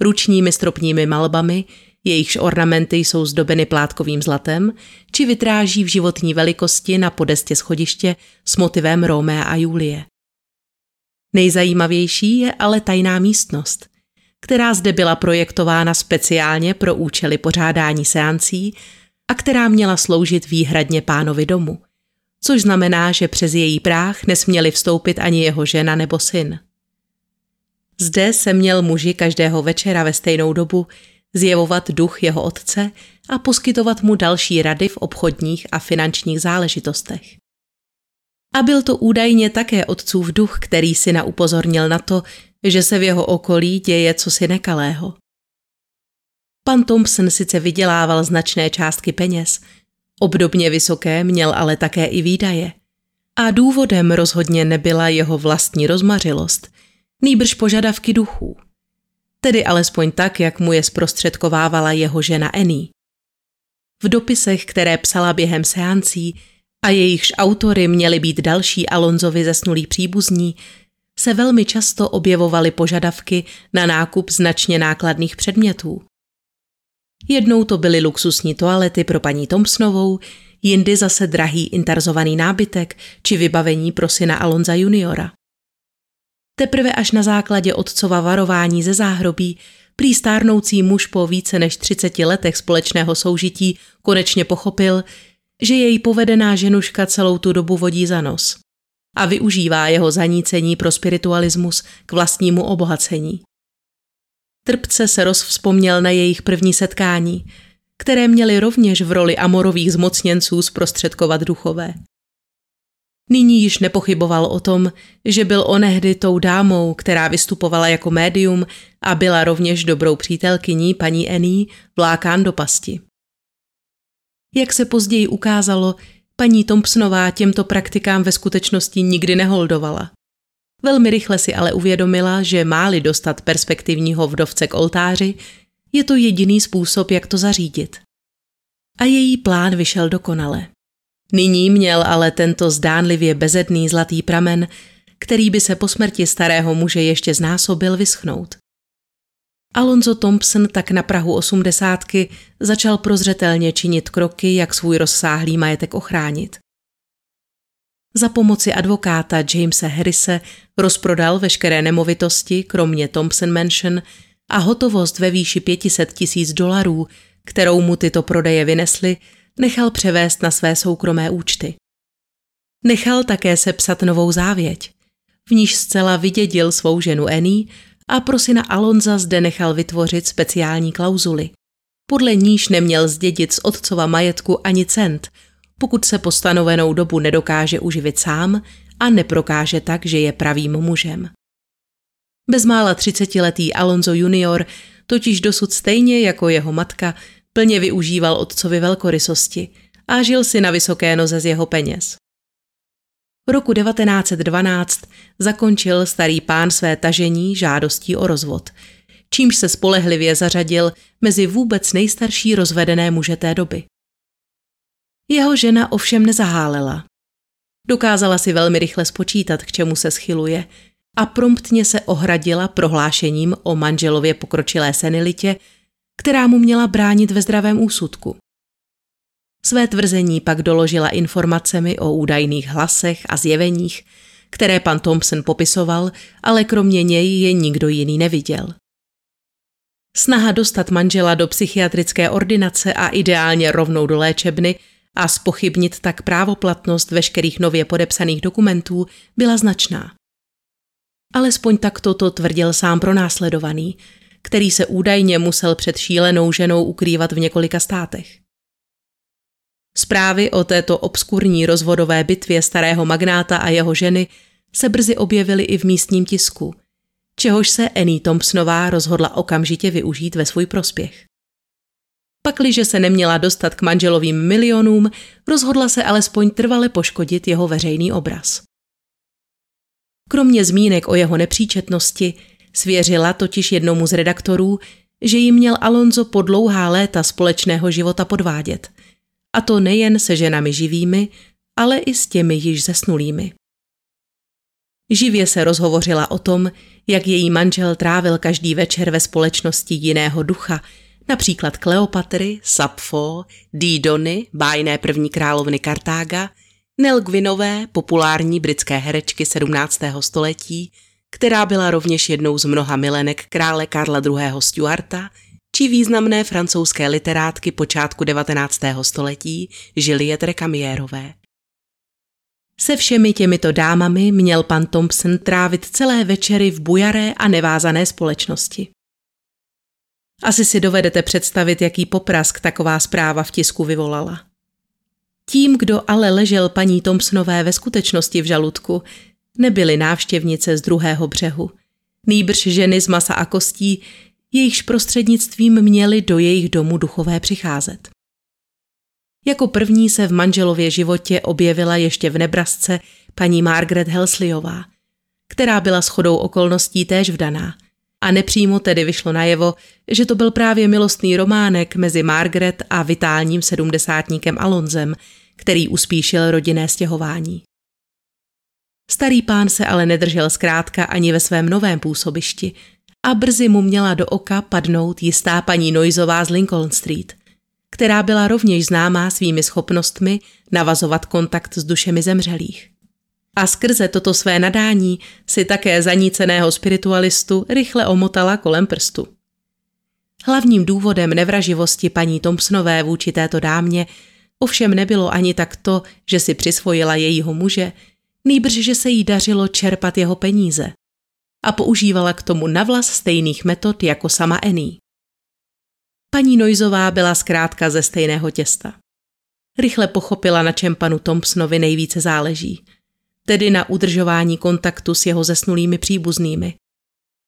ručními stropními malbami, jejichž ornamenty jsou zdobeny plátkovým zlatem, či vytráží v životní velikosti na podestě schodiště s motivem Romea a Julie. Nejzajímavější je ale tajná místnost – která zde byla projektována speciálně pro účely pořádání seancí a která měla sloužit výhradně pánovi domu, což znamená, že přes její práh nesměli vstoupit ani jeho žena nebo syn. Zde se měl muži každého večera ve stejnou dobu zjevovat duch jeho otce a poskytovat mu další rady v obchodních a finančních záležitostech. A byl to údajně také otcův duch, který si upozornil na to, že se v jeho okolí děje cosi nekalého. Pan Thompson sice vydělával značné částky peněz, obdobně vysoké měl ale také i výdaje. A důvodem rozhodně nebyla jeho vlastní rozmařilost, nýbrž požadavky duchů. Tedy alespoň tak, jak mu je zprostředkovávala jeho žena Annie. V dopisech, které psala během seancí a jejichž autory měly být další Alonzovi zesnulí příbuzní, se velmi často objevovaly požadavky na nákup značně nákladných předmětů. Jednou to byly luxusní toalety pro paní Thompsonovou, jindy zase drahý interzovaný nábytek či vybavení pro syna Alonza juniora. Teprve až na základě otcova varování ze záhrobí prý stárnoucí muž po více než 30 letech společného soužití konečně pochopil, že její povedená ženuška celou tu dobu vodí za nos a využívá jeho zanícení pro spiritualismus k vlastnímu obohacení. Trpce se rozvzpomněl na jejich první setkání, které měly rovněž v roli amorových zmocněnců zprostředkovat duchové. Nyní již nepochyboval o tom, že byl onehdy tou dámou, která vystupovala jako médium a byla rovněž dobrou přítelkyní paní Ení vlákán do pasti. Jak se později ukázalo, paní Thompsonová těmto praktikám ve skutečnosti nikdy neholdovala. Velmi rychle si ale uvědomila, že máli dostat perspektivního vdovce k oltáři, je to jediný způsob, jak to zařídit. A její plán vyšel dokonale. Nyní měl ale tento zdánlivě bezedný zlatý pramen, který by se po smrti starého muže ještě znásobil, vyschnout. Alonzo Thompson tak na Prahu osmdesátky začal prozřetelně činit kroky, jak svůj rozsáhlý majetek ochránit. Za pomoci advokáta Jamesa Harrise rozprodal veškeré nemovitosti, kromě Thompson Mansion, a hotovost ve výši 500 tisíc dolarů, kterou mu tyto prodeje vynesly, nechal převést na své soukromé účty. Nechal také sepsat novou závěť, v níž zcela vydědil svou ženu Annie a pro syna Alonza zde nechal vytvořit speciální klauzuly. Podle níž neměl zdědit z otcova majetku ani cent, pokud se po stanovenou dobu nedokáže uživit sám a neprokáže tak, že je pravým mužem. Bezmála třicetiletý Alonso junior totiž dosud stejně jako jeho matka plně využíval otcovi velkorysosti a žil si na vysoké noze z jeho peněz. Roku 1912 zakončil starý pán své tažení žádostí o rozvod, čímž se spolehlivě zařadil mezi vůbec nejstarší rozvedené muže té doby. Jeho žena ovšem nezahálela. Dokázala si velmi rychle spočítat, k čemu se schyluje a promptně se ohradila prohlášením o manželově pokročilé senilitě, která mu měla bránit ve zdravém úsudku. Své tvrzení pak doložila informacemi o údajných hlasech a zjeveních, které pan Thompson popisoval, ale kromě něj je nikdo jiný neviděl. Snaha dostat manžela do psychiatrické ordinace a ideálně rovnou do léčebny a spochybnit tak právoplatnost veškerých nově podepsaných dokumentů byla značná. Alespoň takto to tvrdil sám pronásledovaný, který se údajně musel před šílenou ženou ukrývat v několika státech. Zprávy o této obskurní rozvodové bitvě starého magnáta a jeho ženy se brzy objevily i v místním tisku, čehož se Annie Thompsonová rozhodla okamžitě využít ve svůj prospěch. Pakliže se neměla dostat k manželovým milionům, rozhodla se alespoň trvale poškodit jeho veřejný obraz. Kromě zmínek o jeho nepříčetnosti svěřila totiž jednomu z redaktorů, že jim měl Alonso po dlouhá léta společného života podvádět. A to nejen se ženami živými, ale i s těmi již zesnulými. Živě se rozhovořila o tom, jak její manžel trávil každý večer ve společnosti jiného ducha, například Kleopatry, Sapfo, Didony, bájné první královny Kartága, Nel Gwynové, populární britské herečky 17. století, která byla rovněž jednou z mnoha milenek krále Karla II. Stuarta, či významné francouzské literátky počátku 19. století Juliette Recamiérové. Se všemi těmito dámami měl pan Thompson trávit celé večery v bujaré a nevázané společnosti. Asi si dovedete představit, jaký poprask taková zpráva v tisku vyvolala. Tím, kdo ale ležel paní Thompsonové ve skutečnosti v žaludku, nebyly návštěvnice z druhého břehu. Nýbrž ženy z masa a kostí, jejichž prostřednictvím měly do jejich domu duchové přicházet. Jako první se v manželově životě objevila ještě v Nebrasce paní Margaret Helsleyová, která byla shodou okolností též vdaná. A nepřímo tedy vyšlo najevo, že to byl právě milostný románek mezi Margaret a vitálním sedmdesátníkem Alonzem, který uspíšil rodinné stěhování. Starý pán se ale nedržel zkrátka ani ve svém novém působišti a brzy mu měla do oka padnout jistá paní Noizová z Lincoln Street, která byla rovněž známá svými schopnostmi navazovat kontakt s dušemi zemřelých. A skrze toto své nadání si také zaníceného spiritualistu rychle omotala kolem prstu. Hlavním důvodem nevraživosti paní Thompsonové vůči této dámě ovšem nebylo ani tak to, že si přisvojila jejího muže, nýbrž, že se jí dařilo čerpat jeho peníze a používala k tomu navlas stejných metod jako sama Ení. Paní Noizová byla zkrátka ze stejného těsta. Rychle pochopila, na čem panu Thompsonovi nejvíce záleží, tedy na udržování kontaktu s jeho zesnulými příbuznými.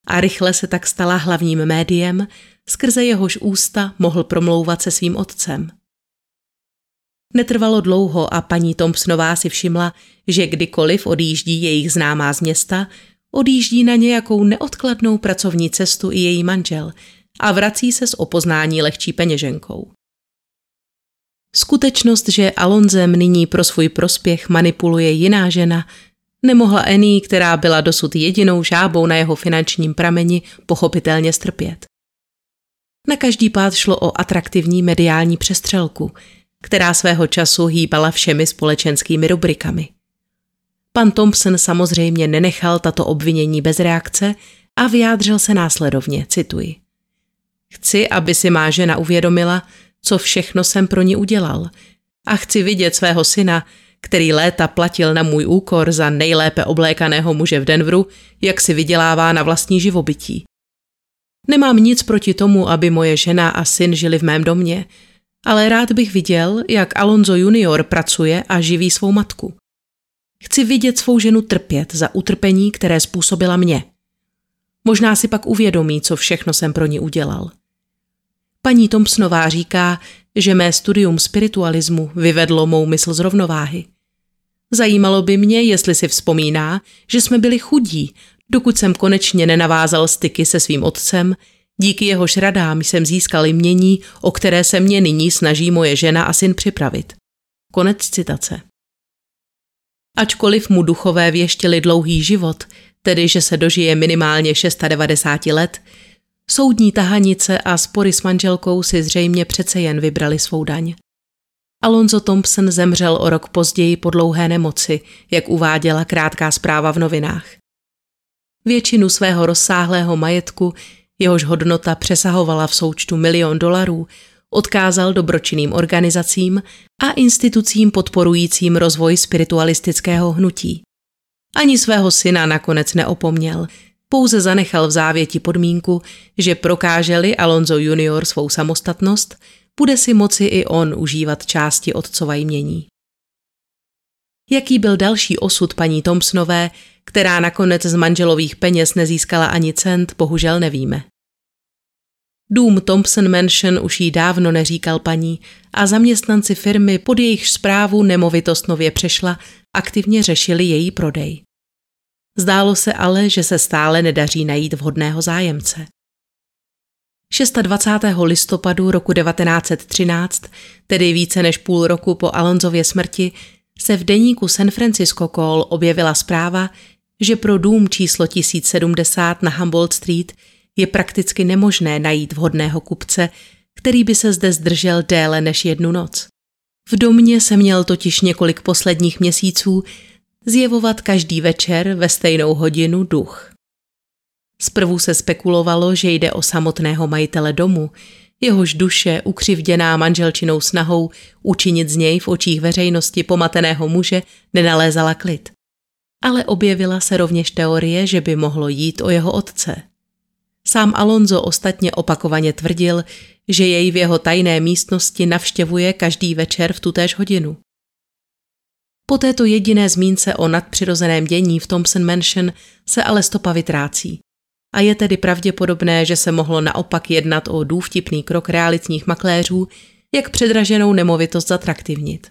A rychle se tak stala hlavním médiem, skrze jehož ústa mohl promlouvat se svým otcem. Netrvalo dlouho a paní Thompsonová si všimla, že kdykoliv odjíždí jejich známá z města, odjíždí na nějakou neodkladnou pracovní cestu i její manžel a vrací se s opoznání lehčí peněženkou. Skutečnost, že Alonzem nyní pro svůj prospěch manipuluje jiná žena, nemohla Ení, která byla dosud jedinou žábou na jeho finančním prameni, pochopitelně strpět. Na každý pád šlo o atraktivní mediální přestřelku – která svého času hýbala všemi společenskými rubrikami. Pan Thompson samozřejmě nenechal tato obvinění bez reakce a vyjádřil se následovně, cituji. Chci, aby si má žena uvědomila, co všechno jsem pro ní udělal a chci vidět svého syna, který léta platil na můj úkor za nejlépe oblékaného muže v Denveru, jak si vydělává na vlastní živobytí. Nemám nic proti tomu, aby moje žena a syn žili v mém domě, ale rád bych viděl, jak Alonso junior pracuje a živí svou matku. Chci vidět svou ženu trpět za utrpení, které způsobila mě. Možná si pak uvědomí, co všechno jsem pro ní udělal. Paní Thompsonová říká, že mé studium spiritualismu vyvedlo mou mysl z rovnováhy. Zajímalo by mě, jestli si vzpomíná, že jsme byli chudí, dokud jsem konečně nenavázal styky se svým otcem, Díky jeho radám jsem získal jmění, o které se mě nyní snaží moje žena a syn připravit. Konec citace. Ačkoliv mu duchové věštili dlouhý život, tedy že se dožije minimálně 690 let, soudní tahanice a spory s manželkou si zřejmě přece jen vybrali svou daň. Alonzo Thompson zemřel o rok později po dlouhé nemoci, jak uváděla krátká zpráva v novinách. Většinu svého rozsáhlého majetku jehož hodnota přesahovala v součtu milion dolarů, odkázal dobročinným organizacím a institucím podporujícím rozvoj spiritualistického hnutí. Ani svého syna nakonec neopomněl, pouze zanechal v závěti podmínku, že prokáželi Alonso junior svou samostatnost, bude si moci i on užívat části otcova jmění. Jaký byl další osud paní Thompsonové, která nakonec z manželových peněz nezískala ani cent, bohužel nevíme. Dům Thompson Mansion už jí dávno neříkal paní a zaměstnanci firmy pod jejich zprávu nemovitost nově přešla aktivně řešili její prodej. Zdálo se ale, že se stále nedaří najít vhodného zájemce. 26. listopadu roku 1913, tedy více než půl roku po Alonzově smrti, se v deníku San Francisco Call objevila zpráva, že pro dům číslo 1070 na Humboldt Street je prakticky nemožné najít vhodného kupce, který by se zde zdržel déle než jednu noc. V domě se měl totiž několik posledních měsíců zjevovat každý večer ve stejnou hodinu duch. Zprvu se spekulovalo, že jde o samotného majitele domu, jehož duše, ukřivděná manželčinou snahou učinit z něj v očích veřejnosti pomateného muže, nenalézala klid. Ale objevila se rovněž teorie, že by mohlo jít o jeho otce. Sám Alonso ostatně opakovaně tvrdil, že jej v jeho tajné místnosti navštěvuje každý večer v tutéž hodinu. Po této jediné zmínce o nadpřirozeném dění v Thompson Mansion se ale stopa vytrácí. A je tedy pravděpodobné, že se mohlo naopak jednat o důvtipný krok realitních makléřů, jak předraženou nemovitost zatraktivnit.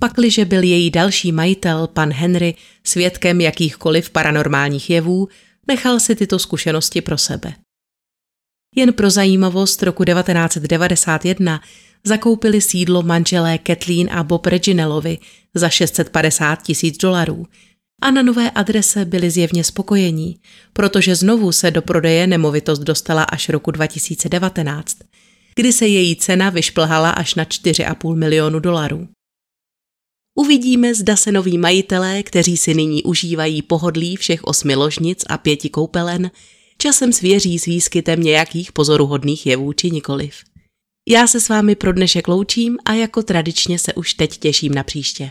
Pakliže byl její další majitel, pan Henry, svědkem jakýchkoliv paranormálních jevů, nechal si tyto zkušenosti pro sebe. Jen pro zajímavost roku 1991 zakoupili sídlo manželé Kathleen a Bob Reginellovi za 650 tisíc dolarů a na nové adrese byli zjevně spokojení, protože znovu se do prodeje nemovitost dostala až roku 2019, kdy se její cena vyšplhala až na 4,5 milionu dolarů. Uvidíme, zda se noví majitelé, kteří si nyní užívají pohodlí všech osmi ložnic a pěti koupelen, časem svěří s výskytem nějakých pozoruhodných jevů či nikoliv. Já se s vámi pro dnešek loučím a jako tradičně se už teď těším na příště.